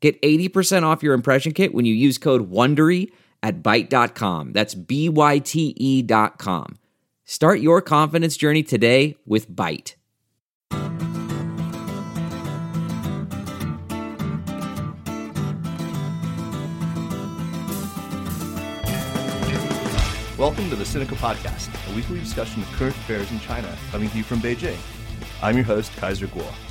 Get 80% off your impression kit when you use code WONDERY at Byte.com. That's B-Y-T-E dot com. Start your confidence journey today with Byte. Welcome to the Sinica Podcast, a weekly discussion of current affairs in China, coming to you from Beijing. I'm your host, Kaiser Kuo.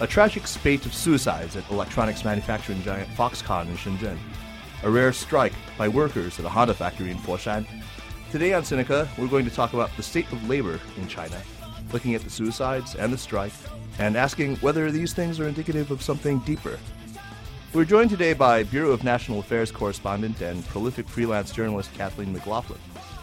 A tragic spate of suicides at electronics manufacturing giant Foxconn in Shenzhen. A rare strike by workers at a Honda factory in Foshan. Today on Sinica, we're going to talk about the state of labor in China, looking at the suicides and the strike, and asking whether these things are indicative of something deeper. We're joined today by Bureau of National Affairs correspondent and prolific freelance journalist Kathleen McLaughlin.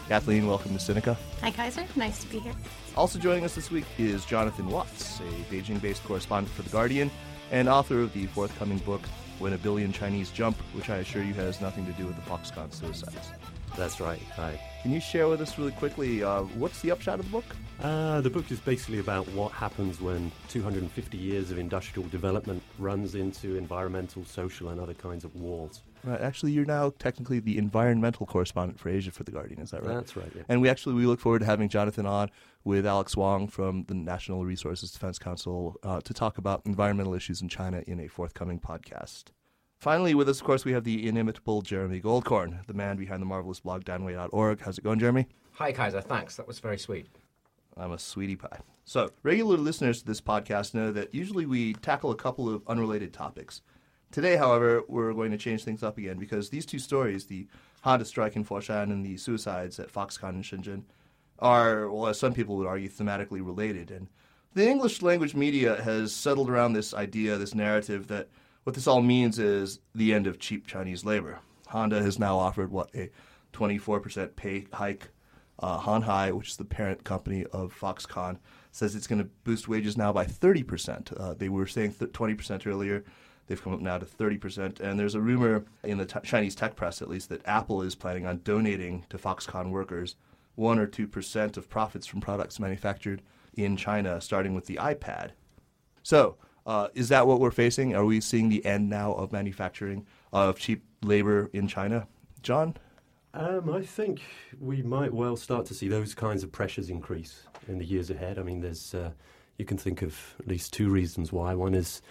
Kathleen, welcome to Sinica. Hi, Kaiser. Nice to be here. Also joining us this week is Jonathan Watts, a Beijing based correspondent for The Guardian and author of the forthcoming book, When a Billion Chinese Jump, which I assure you has nothing to do with the Foxconn suicides. That's right. Hi. Can you share with us really quickly uh, what's the upshot of the book? Uh, the book is basically about what happens when 250 years of industrial development runs into environmental, social, and other kinds of walls. Right. Actually, you're now technically the environmental correspondent for Asia for the Guardian. Is that right? That's right. Yeah. And we actually we look forward to having Jonathan on with Alex Wang from the Natural Resources Defense Council uh, to talk about environmental issues in China in a forthcoming podcast. Finally, with us, of course, we have the inimitable Jeremy Goldkorn, the man behind the marvelous blog danwei.org. How's it going, Jeremy? Hi, Kaiser. Thanks. That was very sweet. I'm a sweetie pie. So, regular listeners to this podcast know that usually we tackle a couple of unrelated topics. Today, however, we're going to change things up again because these two stories, the Honda strike in Foshan and the suicides at Foxconn in Shenzhen, are, well, as some people would argue, thematically related. And the English language media has settled around this idea, this narrative, that what this all means is the end of cheap Chinese labor. Honda has now offered, what, a 24% pay hike. Uh, Hon Hai, which is the parent company of Foxconn, says it's going to boost wages now by 30%. Uh, they were saying th- 20% earlier. They've come up now to 30%. And there's a rumor in the t- Chinese tech press, at least, that Apple is planning on donating to Foxconn workers 1 or 2% of profits from products manufactured in China, starting with the iPad. So, uh, is that what we're facing? Are we seeing the end now of manufacturing of cheap labor in China? John? Um, I think we might well start to see those kinds of pressures increase in the years ahead. I mean, there's uh, you can think of at least two reasons why. One is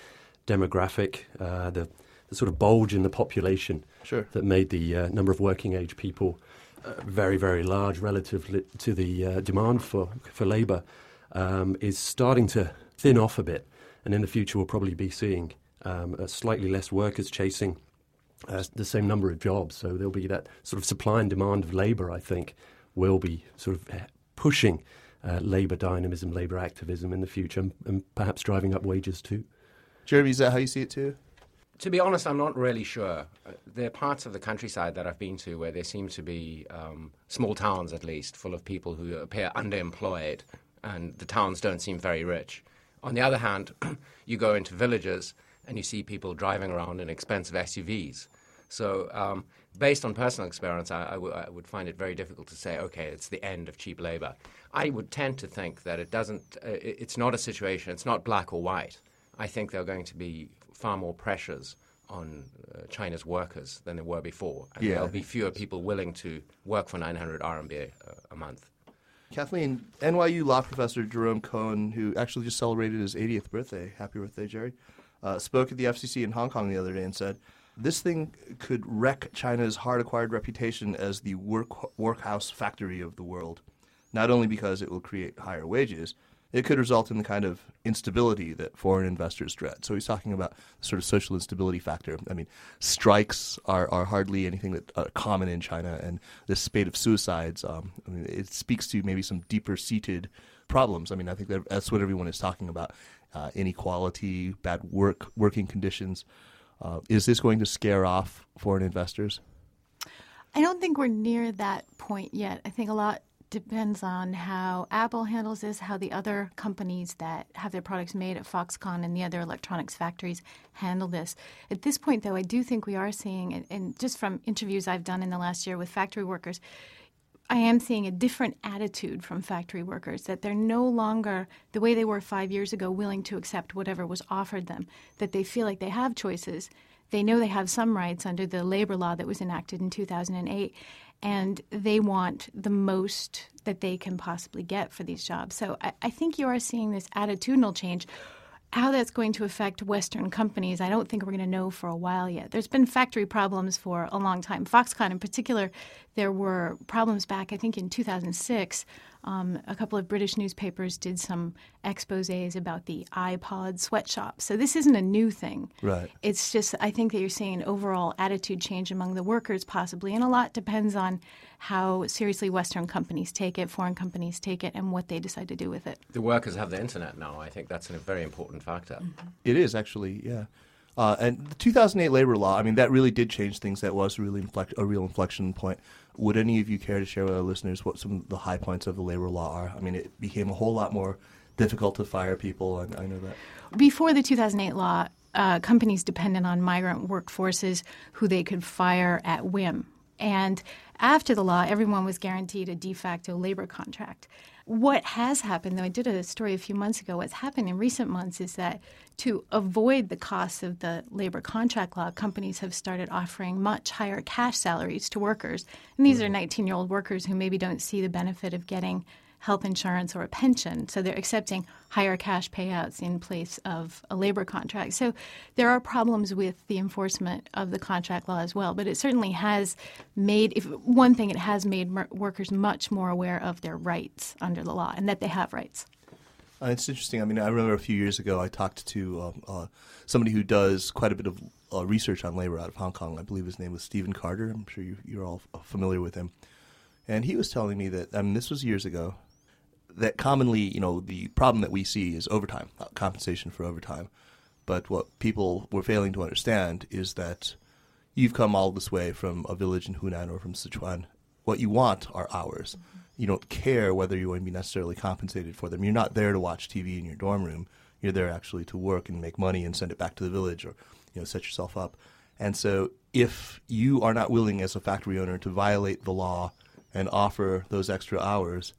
demographic, uh, the, the, sort of bulge in the population sure. that made the uh, number of working age people uh, very, very large relative to the uh, demand for, for labour um, is starting to thin off a bit. And in the future, we'll probably be seeing um, slightly less workers chasing uh, the same number of jobs. So there'll be that sort of supply and demand of labour, I think, will be sort of pushing uh, labour dynamism, labour activism in the future, and, and, perhaps driving up wages too. Jeremy, is that how you see it too? To be honest, I'm not really sure. Uh, there are parts of the countryside that I've been to where there seem to be um, small towns, at least, full of people who appear underemployed, and the towns don't seem very rich. On the other hand, you go into villages and you see people driving around in expensive SUVs. So, um, based on personal experience, I, I, w- I would find it very difficult to say, okay, it's the end of cheap labor. I would tend to think that it doesn't, uh, it's not a situation, it's not black or white. I think there are going to be far more pressures on uh, China's workers than there were before. And Yeah, there'll be fewer people willing to work for 900 RMB a, a month. Kathleen, NYU law professor Jerome Cohen, who actually just celebrated his 80th birthday, happy birthday, Jerry, uh, spoke at the FCC in Hong Kong the other day and said, this thing could wreck China's hard acquired reputation as the work, workhouse factory of the world. Not only because it will create higher wages, it could result in the kind of instability that foreign investors dread. So he's talking about the sort of social instability factor. I mean, strikes are, are hardly anything that are common in China, and this spate of suicides, um, I mean, it speaks to maybe some deeper seated problems. I mean, I think that that's what everyone is talking about: uh, inequality, bad work working conditions. Uh, is this going to scare off foreign investors? I don't think we're near that point yet. I think a lot depends on how Apple handles this, how the other companies that have their products made at Foxconn and the other electronics factories handle this. At this point, though, I do think we are seeing, and just from interviews I've done in the last year with factory workers, I am seeing a different attitude from factory workers that they're no longer the way they were five years ago willing to accept whatever was offered them, that they feel like they have choices. They know they have some rights under the labor law that was enacted in 2008, and they want the most that they can possibly get for these jobs. So I, I think you are seeing this attitudinal change. How that's going to affect Western companies, I don't think we're going to know for a while yet. There's been factory problems for a long time. Foxconn, in particular, there were problems back, I think, in 2006 um, a couple of British newspapers did some exposés about the iPod sweatshop. So this isn't a new thing. Right. It's just I think that you're seeing an overall attitude change among the workers, possibly, and a lot depends on how seriously Western companies take it, foreign companies take it, and what they decide to do with it. The workers have the internet now. I think that's a very important factor. Mm-hmm. It is actually, yeah. Uh, and the 2008 labor law, I mean, that really did change things. That was really a real inflection point. Would any of you care to share with our listeners what some of the high points of the labor law are? I mean, it became a whole lot more difficult to fire people, and I know that. Before the 2008 law, uh, companies depended on migrant workforces who they could fire at whim. And after the law, everyone was guaranteed a de facto labor contract. What has happened, though, I did a story a few months ago. What's happened in recent months is that to avoid the costs of the labor contract law, companies have started offering much higher cash salaries to workers. And these are mm. 19 year old workers who maybe don't see the benefit of getting health insurance or a pension. So they're accepting higher cash payouts in place of a labor contract. So there are problems with the enforcement of the contract law as well. But it certainly has made, if one thing, it has made workers much more aware of their rights under the law and that they have rights. Uh, it's interesting. I mean, I remember a few years ago I talked to um, uh, somebody who does quite a bit of uh, research on labor out of Hong Kong. I believe his name was Stephen Carter. I'm sure you, you're all familiar with him. And he was telling me that, I mean, this was years ago, that commonly, you know, the problem that we see is overtime, uh, compensation for overtime. But what people were failing to understand is that you've come all this way from a village in Hunan or from Sichuan. What you want are hours. Mm-hmm. You don't care whether you're going to be necessarily compensated for them. You're not there to watch TV in your dorm room. You're there actually to work and make money and send it back to the village or, you know, set yourself up. And so if you are not willing as a factory owner to violate the law and offer those extra hours,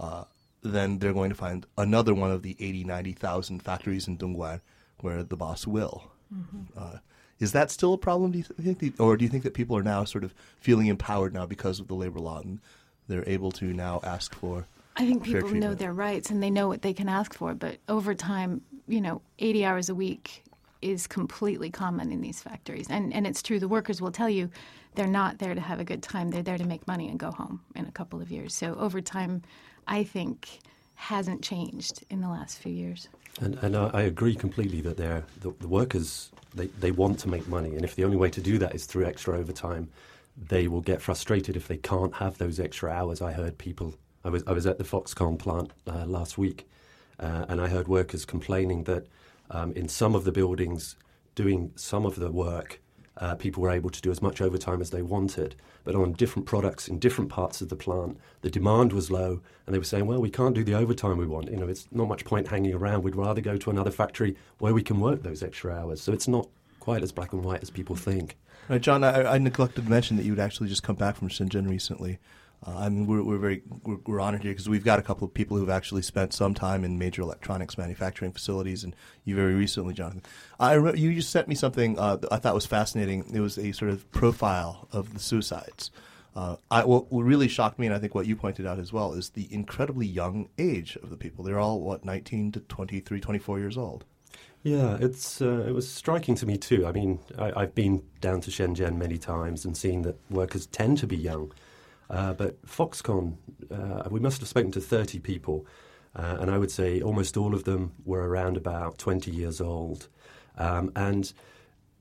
uh, then they're going to find another one of the 80, 90,000 factories in Dongguan where the boss will. Mm-hmm. Uh, is that still a problem, do you think? Or do you think that people are now sort of feeling empowered now because of the labor law and they're able to now ask for I think people know their rights and they know what they can ask for, but over time, you know, 80 hours a week is completely common in these factories. And, and it's true, the workers will tell you they're not there to have a good time, they're there to make money and go home in a couple of years. So over time, I think hasn't changed in the last few years. And, and I agree completely that they're, the, the workers they, they want to make money, and if the only way to do that is through extra overtime, they will get frustrated if they can't have those extra hours. I heard people. I was I was at the Foxconn plant uh, last week, uh, and I heard workers complaining that um, in some of the buildings, doing some of the work uh, people were able to do as much overtime as they wanted. But on different products in different parts of the plant, the demand was low, and they were saying, "Well, we can't do the overtime we want. You know, it's not much point hanging around. We'd rather go to another factory where we can work those extra hours." So it's not quite as black and white as people think. Right, John, I, I neglected to mention that you would actually just come back from Shenzhen recently. Uh, I mean, we're, we're very we're, we're honored here because we've got a couple of people who've actually spent some time in major electronics manufacturing facilities, and you very recently, Jonathan. I remember you just sent me something uh, I thought was fascinating. It was a sort of profile of the suicides. Uh, I, what really shocked me, and I think what you pointed out as well, is the incredibly young age of the people. They're all what 19 to 23, 24 years old. Yeah, it's uh, it was striking to me too. I mean, I, have been down to Shenzhen many times and seen that workers tend to be young. Uh, but Foxconn, uh, we must have spoken to 30 people, uh, and I would say almost all of them were around about 20 years old. Um, and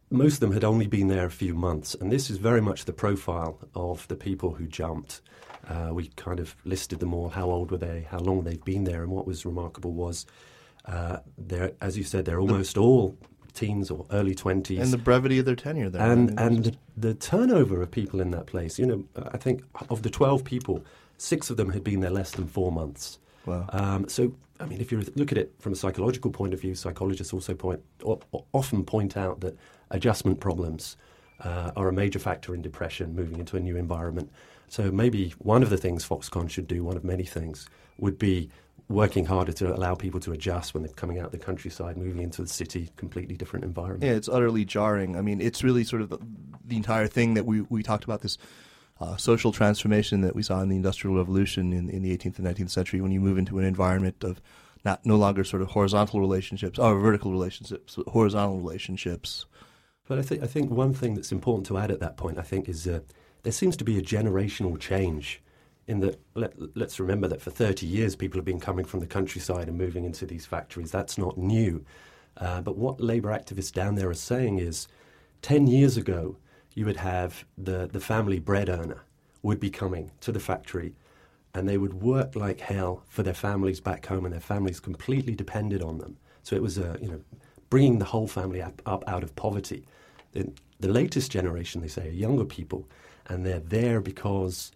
most of them had only been there a few months, and this is very much the profile of the people who jumped. Uh, we kind of listed them all how old were they, how long they've been there, and what was remarkable was, uh, as you said, they're almost all teens or early 20s. And the brevity of their tenure there. and, I mean, and the, the turnover of people in that place, you know, I think of the 12 people, six of them had been there less than four months. Wow. Um, so, I mean, if you look at it from a psychological point of view, psychologists also point, often point out that adjustment problems uh, are a major factor in depression, moving into a new environment. So maybe one of the things Foxconn should do, one of many things, would be working harder to allow people to adjust when they're coming out the countryside, moving into the city, completely different environment. Yeah, it's utterly jarring. I mean, it's really sort of the, the entire thing that we, we talked about this uh, social transformation that we saw in the Industrial Revolution in, in the 18th and 19th century when you move into an environment of not no longer sort of horizontal relationships or vertical relationships, but horizontal relationships. But I think I think one thing that's important to add at that point, I think, is uh, there seems to be a generational change. In that, let, let's remember that for 30 years, people have been coming from the countryside and moving into these factories. That's not new. Uh, but what labour activists down there are saying is, 10 years ago, you would have the, the family bread earner would be coming to the factory and they would work like hell for their families back home and their families completely depended on them. So it was, a, you know, bringing the whole family up, up out of poverty. The, the latest generation, they say, are younger people and they're there because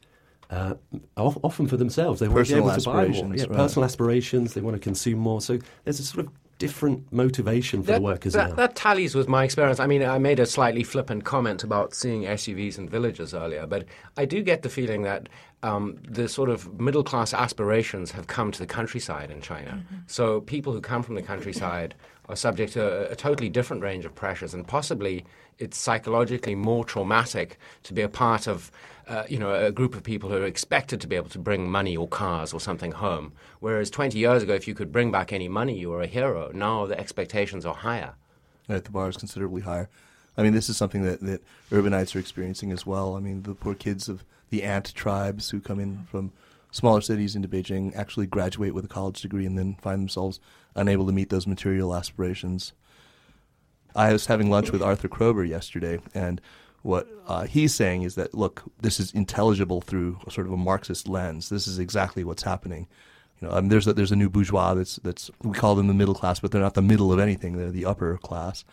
uh, often for themselves. They want to be able to buy more. Yeah, right. Personal aspirations. They want to consume more. So there's a sort of different motivation for that, the workers that, now. That tallies with my experience. I mean, I made a slightly flippant comment about seeing SUVs in villages earlier, but I do get the feeling that um, the sort of middle class aspirations have come to the countryside in China. Mm-hmm. So people who come from the countryside are subject to a, totally different range of pressures, and possibly it's psychologically more traumatic to be a part of uh, you know, a group of people who are expected to be able to bring money or cars or something home. Whereas 20 years ago, if you could bring back any money, you were a hero. Now the expectations are higher. Right, the bar is considerably higher. I mean, this is something that, that urbanites are experiencing as well. I mean, the poor kids of the ant tribes who come in from smaller cities into Beijing actually graduate with a college degree and then find themselves unable to meet those material aspirations. I was having lunch with Arthur Kroeber yesterday, and what uh, he's saying is that look, this is intelligible through sort of a Marxist lens. This is exactly what's happening. You know, um, there's a, there's a new bourgeois that's that's we call them the middle class, but they're not the middle of anything. They're the upper class,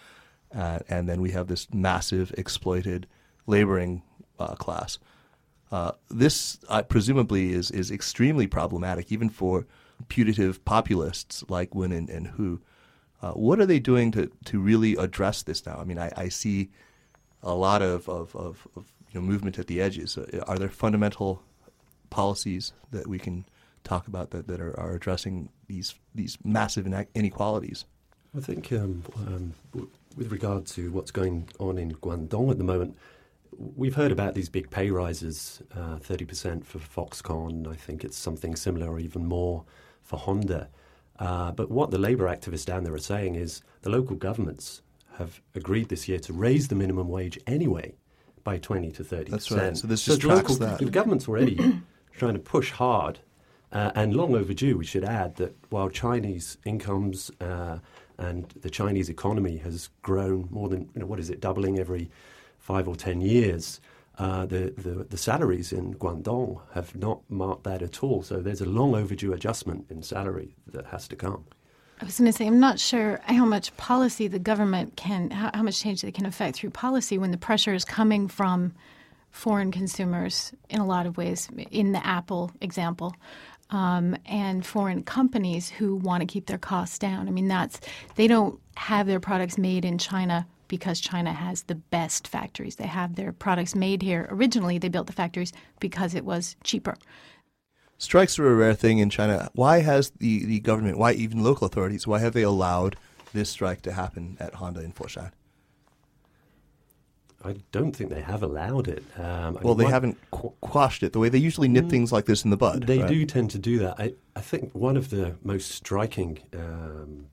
uh, and then we have this massive exploited laboring uh, class. Uh, this uh, presumably is is extremely problematic, even for putative populists like Wen and, and Hu. Uh, what are they doing to, to really address this now? I mean, I, I see a lot of, of, of, of you know, movement at the edges. Uh, are there fundamental policies that we can talk about that, that are, are addressing these these massive inequalities? I think um, um, with regard to what's going on in Guangdong at the moment, we've heard about these big pay rises, uh, 30% for Foxconn. I think it's something similar or even more for Honda. Uh, but what the labour activists down there are saying is the local governments have agreed this year to raise the minimum wage anyway by 20 to 30 That's right. So this so just tracks local, that. The government's already trying to push hard uh, and long overdue. We should add that while Chinese incomes uh, and the Chinese economy has grown more than, you know, what is it, doubling every five or ten years, uh, the, the, the, salaries in Guangdong have not marked that at all. So there's a long overdue adjustment in salary that has to come. I was going to say, I'm not sure how much policy the government can, how, how, much change they can affect through policy when the pressure is coming from foreign consumers in a lot of ways, in the Apple example, um, and foreign companies who want to keep their costs down. I mean, that's, they don't have their products made in China because China has the best factories. They have their products made here. Originally, they built the factories because it was cheaper. Strikes are a rare thing in China. Why has the, the government, why even local authorities, why have they allowed this strike to happen at Honda in Foshan? I don't think they have allowed it. Um, well, they haven't qu- quashed it the way they usually nip mm, things like this in the bud. They right? do tend to do that. I, I think one of the most striking, um,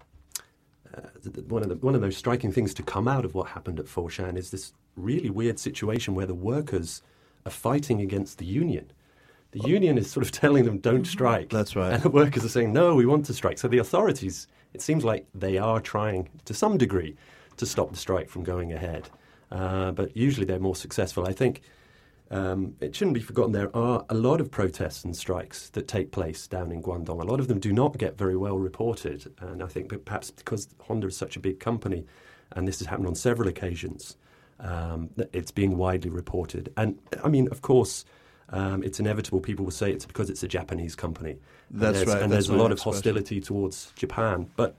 uh, one of the one of the most striking things to come out of what happened at Foshan is this really weird situation where the workers are fighting against the union. The union is sort of telling them don't strike. That's right. And the workers are saying no, we want to strike. So the authorities, it seems like they are trying to some degree to stop the strike from going ahead. Uh, but usually they're more successful. I think um, it shouldn't be forgotten there are a lot of protests and strikes that take place down in Guangdong. A lot of them do not get very well reported, and I think perhaps because Honda is such a big company, and this has happened on several occasions. Um, it's being widely reported. And I mean, of course, um, it's inevitable. People will say it's because it's a Japanese company. That's and right. And there's a lot of next question. hostility towards Japan. But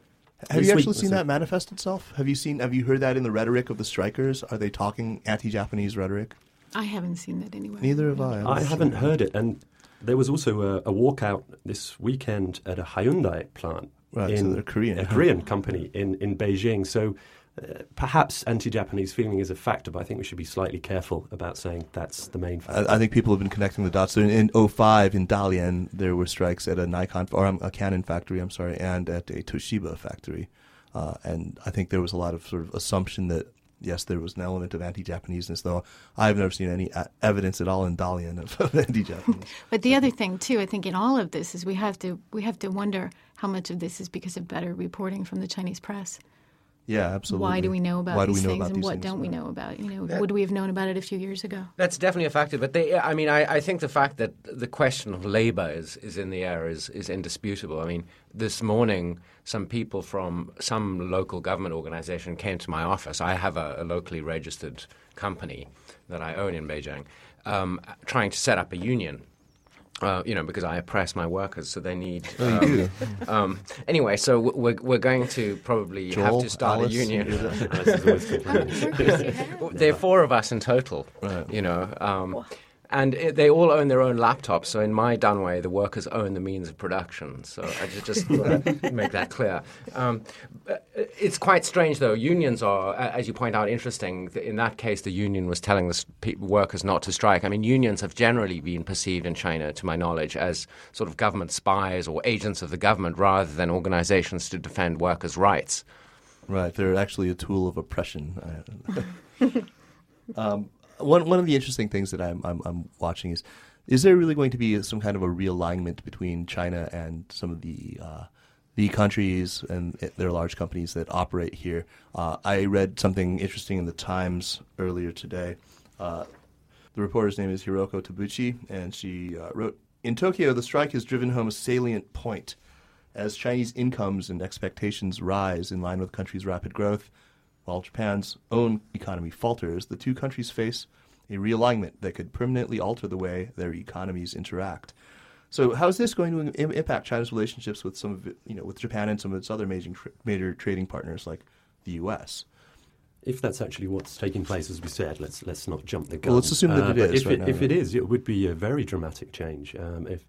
Have this you week- actually seen so- that manifest itself? Have you seen? Have you heard that in the rhetoric of the strikers? Are they talking anti-Japanese rhetoric? I haven't seen that anywhere. Neither have I. I haven't heard it. And there was also a, a walkout this weekend at a Hyundai plant. Right, in they're Korean. A Korean company in, in Beijing. So uh, perhaps anti Japanese feeling is a factor, but I think we should be slightly careful about saying that's the main factor. I, I think people have been connecting the dots. So in, in 05 in Dalian, there were strikes at a Nikon or um, a Canon factory, I'm sorry, and at a Toshiba factory. Uh, and I think there was a lot of sort of assumption that yes, there was an element of anti-Japaneseness, though I've never seen any uh, evidence at all in Dalian of, of anti-Japanese. But the other thing too, I think in all of this is we have to we have to wonder how much of this is because of better reporting from the Chinese press. Yeah, absolutely. Why do we know about Why do these we know things about and these what things? don't we know about? it? You know, would we have known about it a few years ago? That's definitely a factor, but they, I mean, I, I think the fact that the question of labour is, is in the air is, is indisputable. I mean, this morning, some people from some local government organisation came to my office. I have a, a locally registered company that I own in Beijing, um, trying to set up a union. Uh, you know, because I oppress my workers, so they need. Oh, you um, do. um, anyway, so we're, we're going to probably have to start Alice, a union. you're the- This is always complicated. Well, There are four of us in total, Right. you know, um, and it, they all own their own laptops. So in my Danwei, the workers own the means of production. So I just, just want to make that clear. Um, it's quite strange, though. Unions are, as you point out, interesting. In that case, the union was telling the workers not to strike. I mean, unions have generally been perceived in China, to my knowledge, as sort of government spies or agents of the government rather than organizations to defend workers' rights. Right, they're actually a tool of oppression. um, one one of the interesting things that I'm, I'm I'm watching is is there really going to be some kind of a realignment between China and some of the uh, the countries and their large companies that operate here? Uh, I read something interesting in the Times earlier today. Uh, the reporter's name is Hiroko Tabuchi, and she uh, wrote In Tokyo, the strike has driven home a salient point. As Chinese incomes and expectations rise in line with the country's rapid growth, while Japan's own economy falters, the two countries face a realignment that could permanently alter the way their economies interact. So, how is this going to Im- impact China's relationships with some of it, you know, with Japan and some of its other major tra- major trading partners like the U.S.? if that's actually what's taking place, as we said, let's let's not jump the gun. Well, let's assume that it but is If, right it, now, if yeah. it is, it would be a very dramatic change. Um, if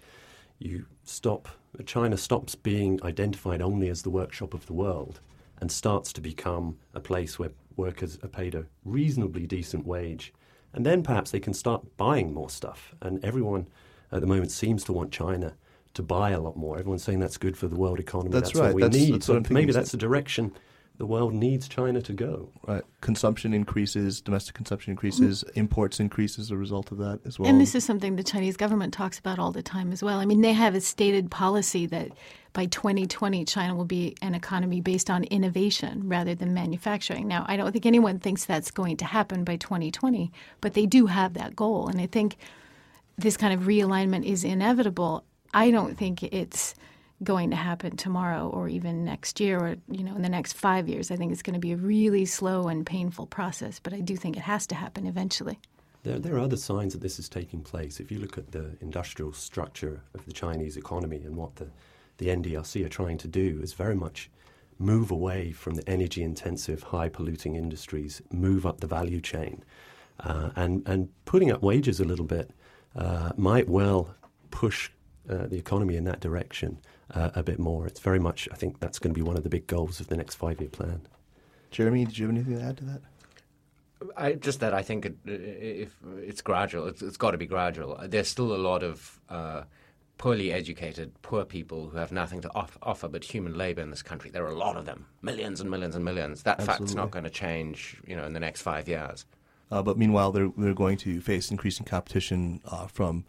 you stop, China stops being identified only as the workshop of the world and starts to become a place where workers are paid a reasonably decent wage, and then perhaps they can start buying more stuff. And everyone at the moment seems to want China. To buy a lot more. Everyone's saying that's good for the world economy. That's what right. we That's- need. that's what So maybe that's the direction the world needs China to go. Right, consumption increases, domestic consumption increases, imports increase as a result of that as well. And this is something the Chinese government talks about all the time as well. I mean, they have a stated policy that by 2020, China will be an economy based on innovation rather than manufacturing. Now, I don't think anyone thinks that's going to happen by 2020, but they do have that goal. And I think this kind of realignment is inevitable. I don't think it's going to happen tomorrow or even next year or you know in the next 5 years. I think it's going to be a really slow and painful process, but I do think it has to happen eventually. There, there are other signs that this is taking place. If you look at the industrial structure of the Chinese economy and what the, the NDRC are trying to do is very much move away from the energy intensive, high polluting industries, move up the value chain. Uh, and, and putting up wages a little bit uh, might well push uh, the economy in that direction uh, a bit more. It's very much, I think that's going to be one of the big goals of the next five year plan. Jeremy, did you have anything to add to that? I, just that I think it, if it's gradual, it's, it's got to be gradual. There's still a lot of uh, poorly educated, poor people who have nothing to off- offer but human labor in this country. There are a lot of them, millions and millions and millions. That fact's Absolutely. not going to change, you know, in the next five years. Uh, but meanwhile, they're they're going to face increasing competition uh, from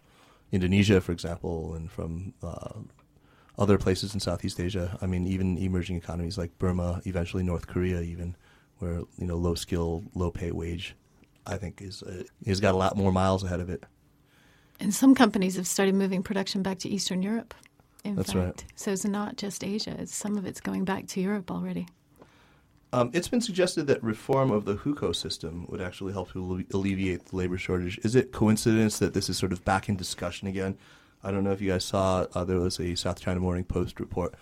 Indonesia, for example, and from uh, other places in Southeast Asia. I mean, even emerging economies like Burma, eventually North Korea, even where you know low skill, low pay wage, I think is uh, has got a lot more miles ahead of it. And some companies have started moving production back to Eastern Europe. In That's fact. right. So it's not just Asia. It's, some of it's going back to Europe already. Um, it's been suggested that reform of the hukou system would actually help to alleviate the labor shortage. Is it coincidence that this is sort of back in discussion again? I don't know if you guys saw, uh, there was a South China Morning Post report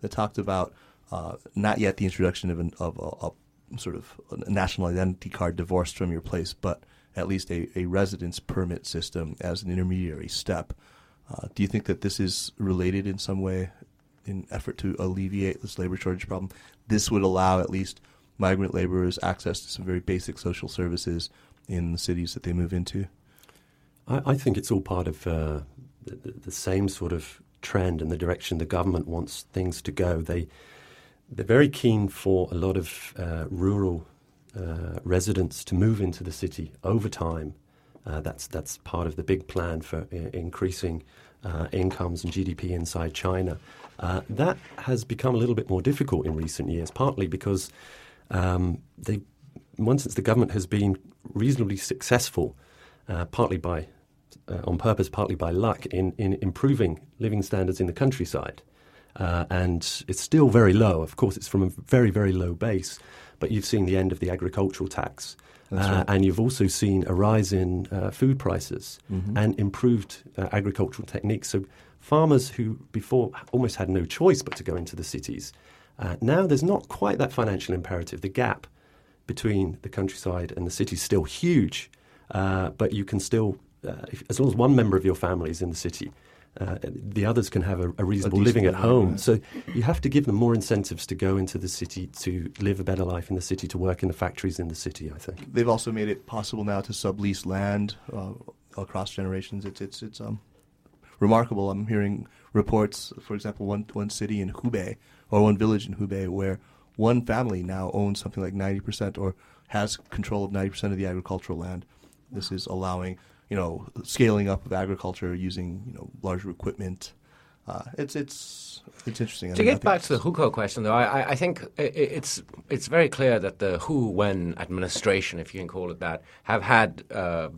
that talked about uh, not yet the introduction of, an, of a, a sort of a national identity card divorced from your place, but at least a, a residence permit system as an intermediary step. Uh, do you think that this is related in some way in effort to alleviate this labor shortage problem? This would allow at least migrant laborers access to some very basic social services in the cities that they move into. I, I think it's all part of uh, the, the, same sort of trend and the direction the government wants things to go. They they're very keen for a lot of uh, rural uh, residents to move into the city over time. Uh, that's that's part of the big plan for I- increasing uh, incomes and GDP inside China. Uh, that has become a little bit more difficult in recent years, partly because um, they, once the government has been reasonably successful, uh, partly by uh, on purpose, partly by luck, in, in improving living standards in the countryside. Uh, and it's still very low. Of course, it's from a very, very low base, but you've seen the end of the agricultural tax. Uh, right. And you've also seen a rise in uh, food prices Mm-hmm. and improved uh, agricultural techniques. So, farmers who before almost had no choice but to go into the cities, uh, now there's not quite that financial imperative. The gap between the countryside and the city is still huge, uh, but you can still, uh, if, as long as one member of your family is in the city, uh, the others can have a, a reasonable decent living at home. yeah. So you have to give them more incentives to go into the city, to live a better life in the city, to work in the factories in the city. I think. They've also made it possible now to sublease land uh, across generations. It's it's it's um, remarkable. I'm hearing reports, for example, one one city in Hubei or one village in Hubei where one family now owns something like 90% or has control of 90% of the agricultural land. This is allowing, you know, scaling up of agriculture using, you know, larger equipment. Uh, it's it's it's interesting. I To mean, get back to the hukou question, though, I, I- think it's it's very clear that the Hu Wen administration, if you can call it that, have had uh, uh,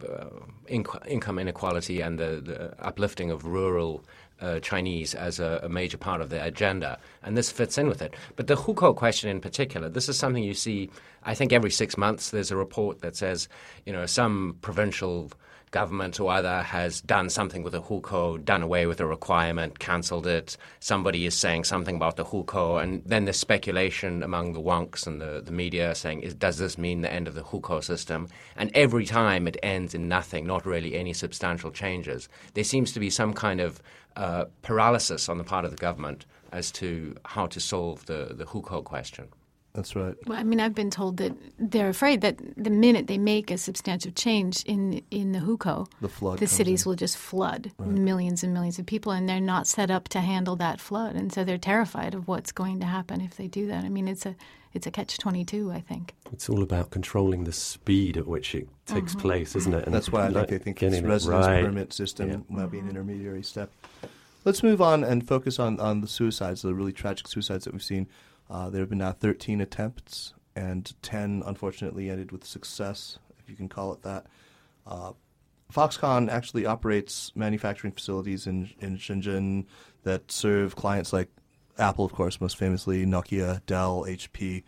inc- income inequality and the, the uplifting of rural uh, Chinese as a, a major part of their agenda, and this fits in with it. But the hukou question in particular, this is something you see. I think every six months there's a report that says, you know, some provincial government or other has done something with the hukou, done away with a requirement, cancelled it. Somebody is saying something about the hukou, and then there's speculation among the wonks and the, the media saying, is, does this mean the end of the hukou system? And every time it ends in nothing, not really any substantial changes. There seems to be some kind of uh, paralysis on the part of the government as to how to solve the, the hukou question. That's right. Well, I mean, I've been told that they're afraid that the minute they make a substantive change in in the hukou, The flood the cities in. will just flood millions and millions of people, and they're not set up to handle that flood, and so they're terrified of what's going to happen if they do that. I mean, it's a it's a catch twenty two, I think. It's all about controlling the speed at which it takes mm-hmm. place, isn't it? And That's why I think like they think getting this residence right. permit system Yeah. might be an intermediary step. Let's move on and focus on, on the suicides, the really tragic suicides that we've seen. Uh, there have been now 13 attempts, and 10 unfortunately ended with success, if you can call it that. Uh, Foxconn actually operates manufacturing facilities in, in Shenzhen that serve clients like Apple, of course, most famously, Nokia, Dell, HP,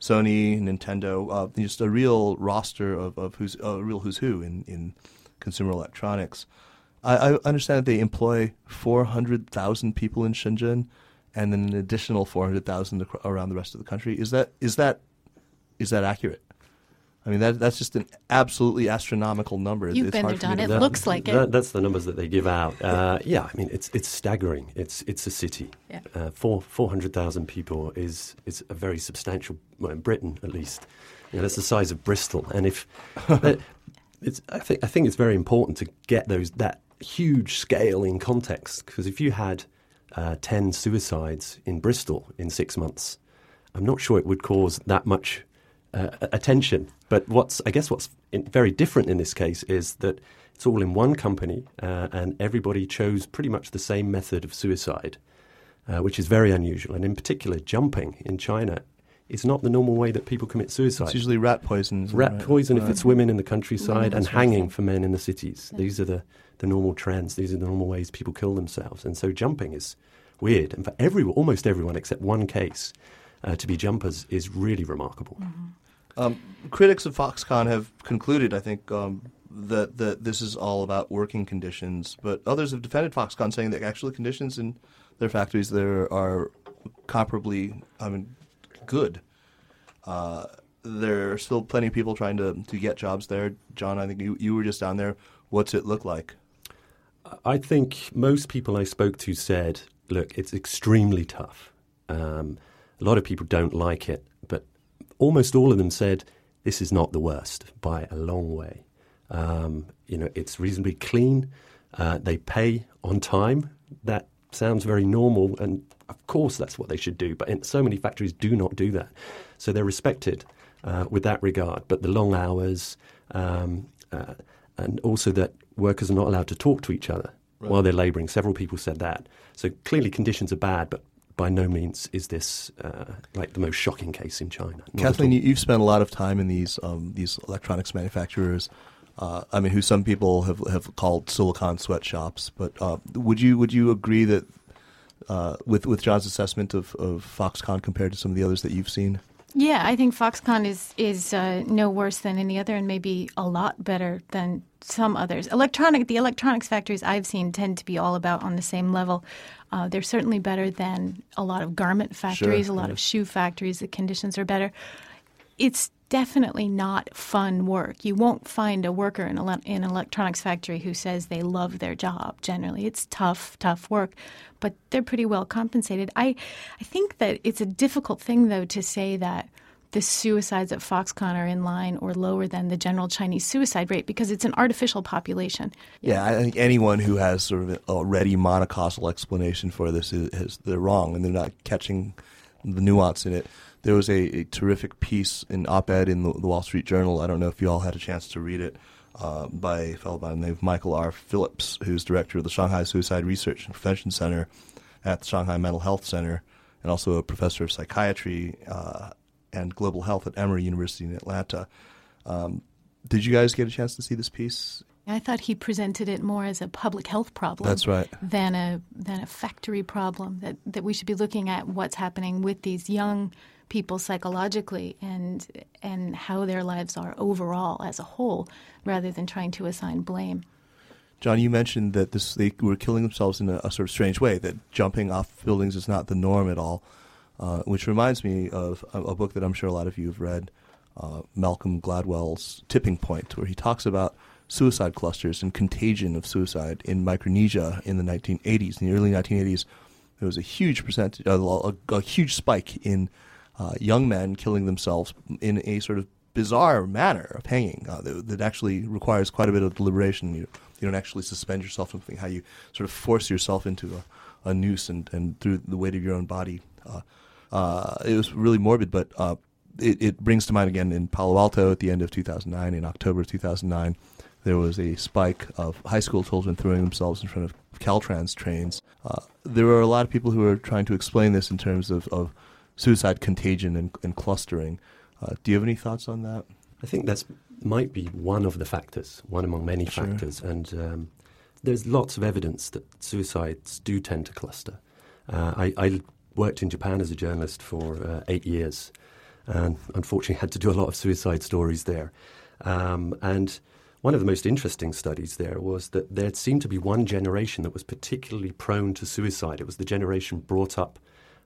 Sony, Nintendo, uh, just a real roster of, of who's a real who's who in, in consumer electronics. I, I understand that they employ 400,000 people in Shenzhen and then an additional 400,000 around the rest of the country. Is that is that is that accurate? I mean, that that's just an absolutely astronomical number. You've it's been hard there, for me done to- it. looks like it. That's the numbers that they give out. Uh, yeah, I mean it's it's staggering. It's it's a city. Yeah. Uh, four four hundred thousand people is is a very substantial. Well, in Britain at least, you know, that's the size of Bristol. And if that- it's, I think I think it's very important to get those that huge scale in context because if you had uh, ten suicides in Bristol in six months, I'm not sure it would cause that much uh, attention. But what's I guess what's in, very different in this case is that it's all in one company, uh, and everybody chose pretty much the same method of suicide, uh, which is very unusual. And in particular, jumping in China is not the normal way that people commit suicide. It's usually rat poison. Rat right? poison if it's women in the countryside, and right. hanging for men in the cities. These are the, the normal trends. These are the normal ways people kill themselves. And so jumping is weird. And for everyone, almost everyone except one case, uh, to be jumpers is really remarkable. Um, critics of Foxconn have concluded, I think, um, that that this is all about working conditions, but others have defended Foxconn, saying that actually conditions in their factories there are comparably, I mean, good. Uh, there are still plenty of people trying to, to get jobs there. John, I think you, you were just down there. What's it look like? I think most people I spoke to said, look, it's extremely tough. Um, a lot of people don't like it, but almost all of them said this is not the worst by a long way. Um, you know, it's reasonably clean. Uh, they pay on time. That sounds very normal, and of course that's what they should do. But in, so many factories do not do that, so they're respected uh, with that regard. But the long hours, um, uh, and also that workers are not allowed to talk to each other right. while they're labouring. Several people said that. So clearly conditions are bad, but by no means is this uh, like the most shocking case in China. Kathleen, you've spent a lot of time in these um, these electronics manufacturers. Uh, I mean, who some people have have called silicon sweatshops. But uh, would you would you agree that uh, with with John's assessment of, of Foxconn compared to some of the others that you've seen? Yeah, I think Foxconn is is uh, no worse than any other, and maybe a lot better than some others. Electronic, the electronics factories I've seen tend to be all about on the same level. Uh, they're certainly better than a lot of garment factories, sure, a lot yeah. of shoe factories. The conditions are better. It's definitely not fun work. You won't find a worker in, in an electronics factory who says they love their job. Generally, it's tough, tough work, but they're pretty well compensated. I, I think that it's a difficult thing, though, to say that the suicides at Foxconn are in line or lower than the general Chinese suicide rate because it's an artificial population. Yeah, I think anyone who has sort of a ready monocausal explanation for this is, is they're wrong and they're not catching the nuance in it. There was a, a terrific piece, an op-ed in the, the, Wall Street Journal. I don't know if you all had a chance to read it. Uh, by a fellow by the name of Michael R. Phillips, who's director of the Shanghai Suicide Research and Prevention Center at the Shanghai Mental Health Center, and also a professor of psychiatry uh, and global health at Emory University in Atlanta. Um, did you guys get a chance to see this piece? I thought he presented it more as a public health problem. That's right. Than a than a factory problem. That that we should be looking at what's happening with these young people psychologically and and how their lives are overall as a whole, rather than trying to assign blame. John, you mentioned that this they were killing themselves in a, a sort of strange way. That jumping off buildings is not the norm at all, uh, which reminds me of a, a, book that I'm sure a lot of you have read, uh, Malcolm Gladwell's Tipping Point, where he talks about suicide clusters and contagion of suicide in Micronesia in the 1980s. In the early 1980s, there was a huge percentage, a, a, a huge spike in uh, young men killing themselves in a sort of bizarre manner of hanging uh, that, that, actually requires quite a bit of deliberation. You, you don't actually suspend yourself from something, how you sort of force yourself into a, a noose and, and through the weight of your own body. Uh, uh it was really morbid, but uh, it, it, brings to mind again in Palo Alto at the end of 2009, in October of 2009, there was a spike of high school children throwing themselves in front of Caltrain trains. There were a lot of people who were trying to explain this in terms of, of suicide contagion and, and clustering. Uh, do you have any thoughts on that? I think that might be one of the factors, one among many sure. factors. And um, there's lots of evidence that suicides do tend to cluster. Uh, I, I, worked in Japan as a journalist for uh, eight years and unfortunately had to do a lot of suicide stories there. Um, and one of the most interesting studies there was that there seemed to be one generation that was particularly prone to suicide. It was the generation brought up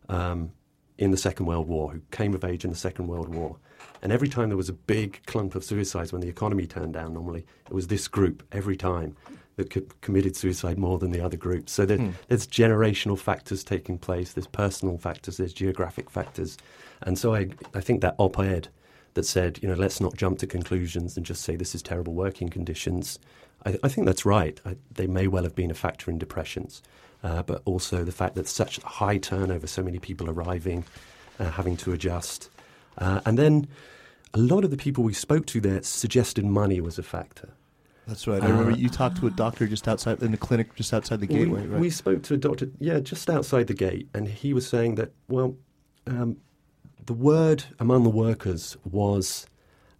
um, in the Second World War, who came of age in the Second World War. And every time there was a big clump of suicides when the economy turned down, normally, it was this group every time that co- committed suicide more than the other groups. So there, hmm. there's generational factors taking place, there's personal factors, there's geographic factors. And so I, I think that op ed that said, you know, let's not jump to conclusions and just say this is terrible working conditions, I, I think that's right. I, they may well have been a factor in depressions uh, but also the fact that such high turnover, so many people arriving, uh, having to adjust. Uh, and then a lot of the people we spoke to there suggested money was a factor. That's right. I remember uh, you talked to a doctor just outside in the clinic, just outside the gateway. We, right? we spoke to a doctor, yeah, just outside the gate, and he was saying that well, um, the word among the workers was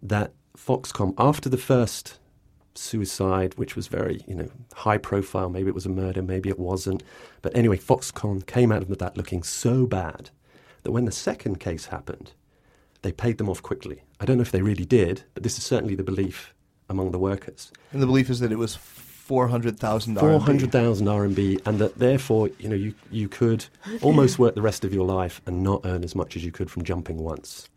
that Foxconn, after the first suicide, which was very, you know, high profile. Maybe it was a murder, maybe it wasn't. But anyway, Foxconn came out of that looking so bad that that when the second case happened, they paid them off quickly. I don't know if they really did, but this is certainly the belief among the workers. And the belief is that it was 400,000 RMB. 400,000 RMB, and that therefore, you know, you, you could almost work the rest of your life and not earn as much as you could from jumping once.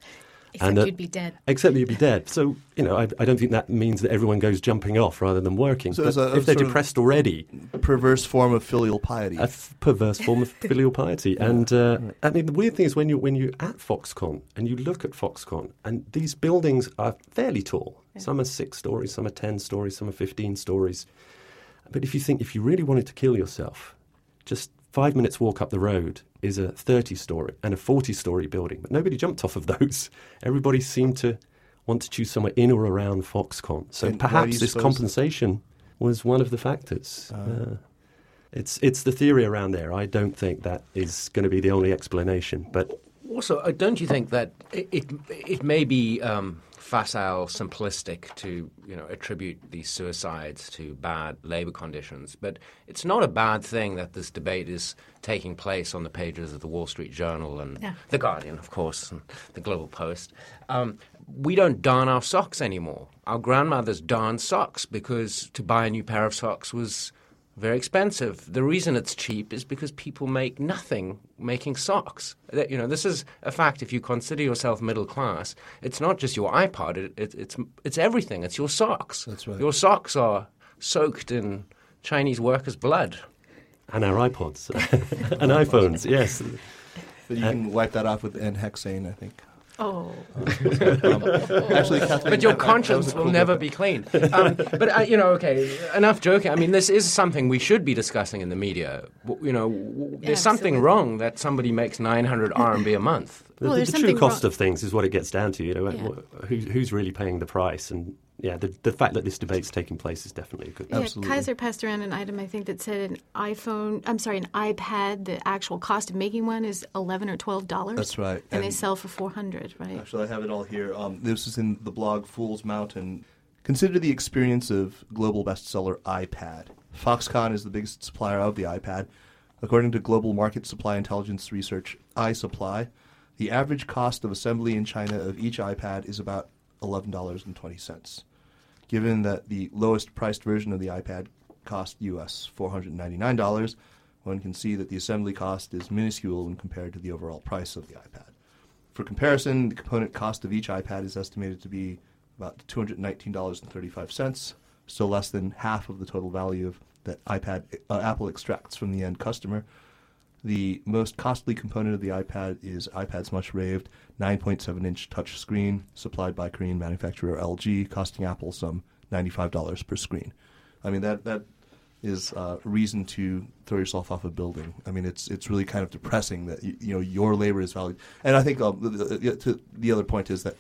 Except And, uh, you'd be dead. Except you'd be dead. So, you know, I, I don't think that means that everyone goes jumping off rather than working. So but it's a- a if they're depressed already, Perverse form of filial piety. a f- perverse form of filial piety. And uh, I mean, the weird thing is when you when you're at Foxconn and you look at Foxconn, and these buildings are fairly tall. Some are six stories, some are ten stories, some are fifteen stories. But if you think if you really wanted to kill yourself, just five minutes walk up the road is a 30 story and a 40 story building. But nobody jumped off of those. Everybody seemed to want to choose somewhere in or around Foxconn. So And perhaps this suppose that? compensation was one of the factors. Uh, it's, it's the theory around there. I don't think that is going to be the only explanation. But Also, uh, don't you think that it it, it may be um, facile, simplistic to you know attribute these suicides to bad labor conditions, but it's not a bad thing that this debate is taking place on the pages of the Wall Street Journal and Yeah. the Guardian, of course, and the Global Post. Um, we don't darn our socks anymore. Our grandmothers darned socks because to buy a new pair of socks was very expensive. The reason it's cheap is because people make nothing making socks. That- You know, this is a fact. If you consider yourself middle class, it's not just your iPod. It, it, it's it's everything. It's your socks. That's right. Your socks are soaked in Chinese workers' blood. and our iPods and iPhones, yes. But you can wipe that off with N-hexane, I think. Oh. Um, actually, Kathleen, But your that- that was conscience a will never bit. be clean. Um, but uh, you know, okay, enough joking. I mean, this is something we should be discussing in the media. You know, w- there's something wrong that somebody makes 900 RMB a month. The, Well, the- the true cost wrong- of things is what it gets down to. You know, Yeah. wh- who, who's really paying the price? And yeah, the, the fact that this debate's taking place is definitely a good. Yeah, Absolutely. Kaiser passed around an item I think that said an iPhone. I'm sorry, an iPad. The actual cost of making one is eleven or twelve dollars. That's right. and, they sell for four hundred. Right. Actually, I have it all here. Um, this is in the blog Fool's Mountain. Consider the experience of global bestseller iPad. Foxconn is the biggest supplier of the iPad. According to Global Market Supply Intelligence Research, iSuppli, the average cost of assembly in China of each iPad is about $11.20. Given that the lowest priced version of the iPad cost US $499, one can see that the assembly cost is minuscule when compared to the overall price of the iPad. For comparison, the component cost of each iPad is estimated to be about $219.35, still less than half of the total value of that iPad uh, Apple extracts from the end customer. The most costly component of the iPad is iPad's much raved 9.7 inch touchscreen supplied by Korean manufacturer LG, costing Apple some $95 per screen. I mean, that, that is uh, reason to throw yourself off a building. I mean, it's it's really kind of depressing that you, you know your labor is valued. And I think uh, the, the other point is that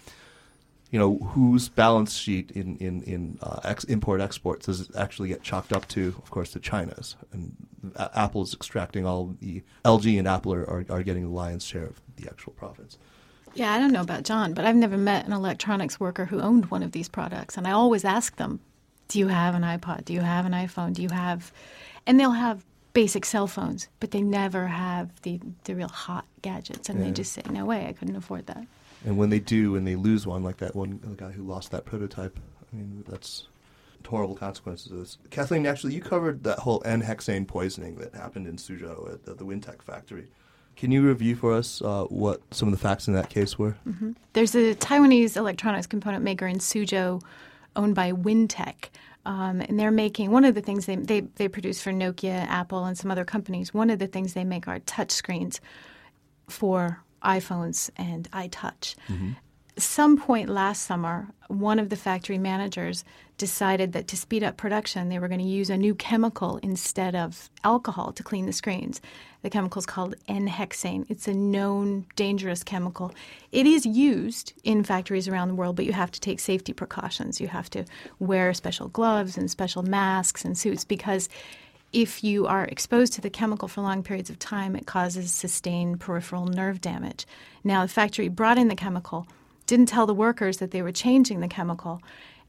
you know whose balance sheet in in in uh, ex- import exports does it actually get chalked up to? Of course, to China's. And Apple is extracting all the LG and Apple are, are, are getting the lion's share of the actual profits. Yeah, I don't know about John, but I've never met an electronics worker who owned one of these products. And I always ask them, Do you have an iPod? Do you have an iPhone? Do you have. And they'll have basic cell phones, but they never have the, the real hot gadgets. And they just say, No way, I couldn't afford that. And when they do, and they lose one, like that one the guy who lost that prototype, I mean, that's horrible consequences of this. Kathleen, actually, you covered that whole N-hexane poisoning that happened in Suzhou at the, the Wintek factory. Can you review for us uh, what some of the facts in that case were? There's a Taiwanese electronics component maker in Suzhou owned by Wintek. Um, and they're making one of the things they, they, they produce for Nokia, Apple, and some other companies. One of the things they make are touch screens for iPhones and iTouch. Some point last summer, one of the factory managers decided that to speed up production, they were going to use a new chemical instead of alcohol to clean the screens. The chemical is called N-hexane. It's a known dangerous chemical. It is used in factories around the world, but you have to take safety precautions. You have to wear special gloves and special masks and suits because if you are exposed to the chemical for long periods of time, it causes sustained peripheral nerve damage. Now, the factory brought in the chemical, didn't tell the workers that they were changing the chemical,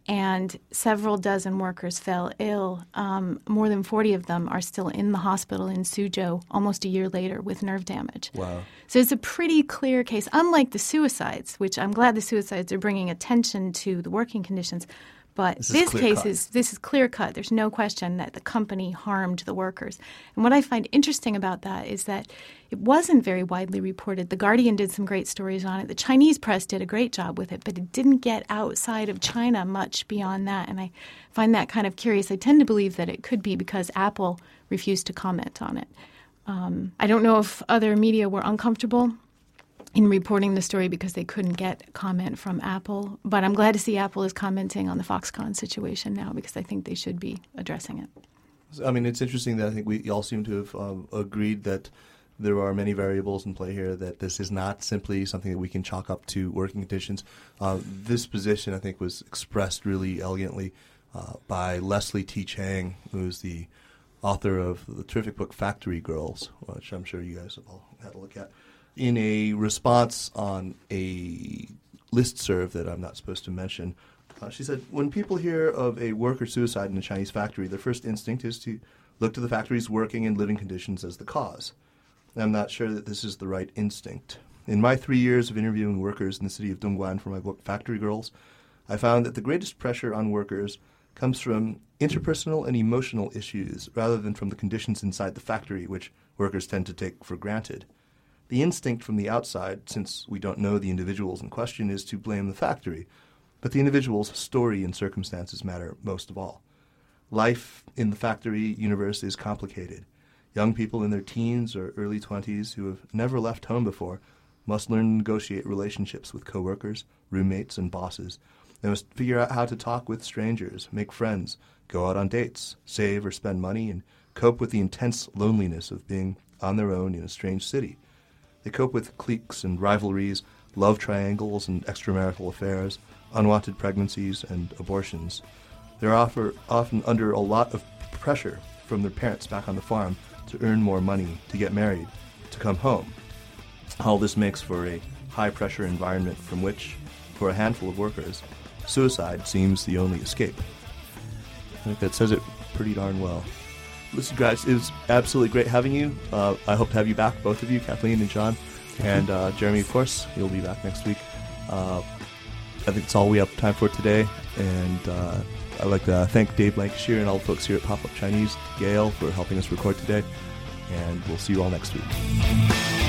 and several dozen workers fell ill. Um, more than 40 of them are still in the hospital in Suzhou almost a year later with nerve damage. Wow. So it's a pretty clear case, unlike the suicides, which I'm glad the suicides are bringing attention to the working conditions. But This this, is case cut. is this is clear cut. There's no question that the company harmed the workers. And what I find interesting about that is that it wasn't very widely reported. The Guardian did some great stories on it. The Chinese press did a great job with it, but it didn't get outside of China much beyond that. And I find that kind of curious. I tend to believe that it could be because Apple refused to comment on it. Um, I don't know if other media were uncomfortable in reporting the story because they couldn't get comment from Apple. But I'm glad to see Apple is commenting on the Foxconn situation now because I think they should be addressing it. I mean, it's interesting that I think we all seem to have um, agreed that there are many variables in play here. That this is not simply something that we can chalk up to working conditions. Uh, this position, I think, was expressed really elegantly uh, by Leslie T. Chang, who's the author of the terrific book Factory Girls, which I'm sure you guys have all had a look at. In a response on a list serve that I'm not supposed to mention, uh, she said, When people hear of a worker suicide in a Chinese factory, their first instinct is to look to the factory's working and living conditions as the cause. I'm not sure that this is the right instinct. In my three years of interviewing workers in the city of Dongguan for my book Factory Girls, I found that the greatest pressure on workers comes from interpersonal and emotional issues rather than from the conditions inside the factory, which workers tend to take for granted. The instinct from the outside, since we don't know the individuals in question, is to blame the factory, but the individual's story and circumstances matter most of all. Life in the factory universe is complicated. Young people in their teens or early 20s who have never left home before must learn to negotiate relationships with coworkers, roommates, and bosses. They must figure out how to talk with strangers, make friends, go out on dates, save or spend money, and cope with the intense loneliness of being on their own in a strange city. They cope with cliques and rivalries, love triangles and extramarital affairs, unwanted pregnancies, and abortions. They're often under a lot of pressure from their parents back on the farm to earn more money, to get married, to come home. All this makes for a high pressure environment from which, for a handful of workers, suicide seems the only escape. I think that says it pretty darn well. Listen, guys, it was absolutely great having you. Uh, I hope to have you back, both of you, Kathleen and John. And uh, Jeremy, of course, you'll be back next week. Uh, I think that's all we have time for today. And uh, I'd like to thank Dave Lancashire and all the folks here at Pop Up Chinese, Gail, for helping us record today. And we'll see you all next week.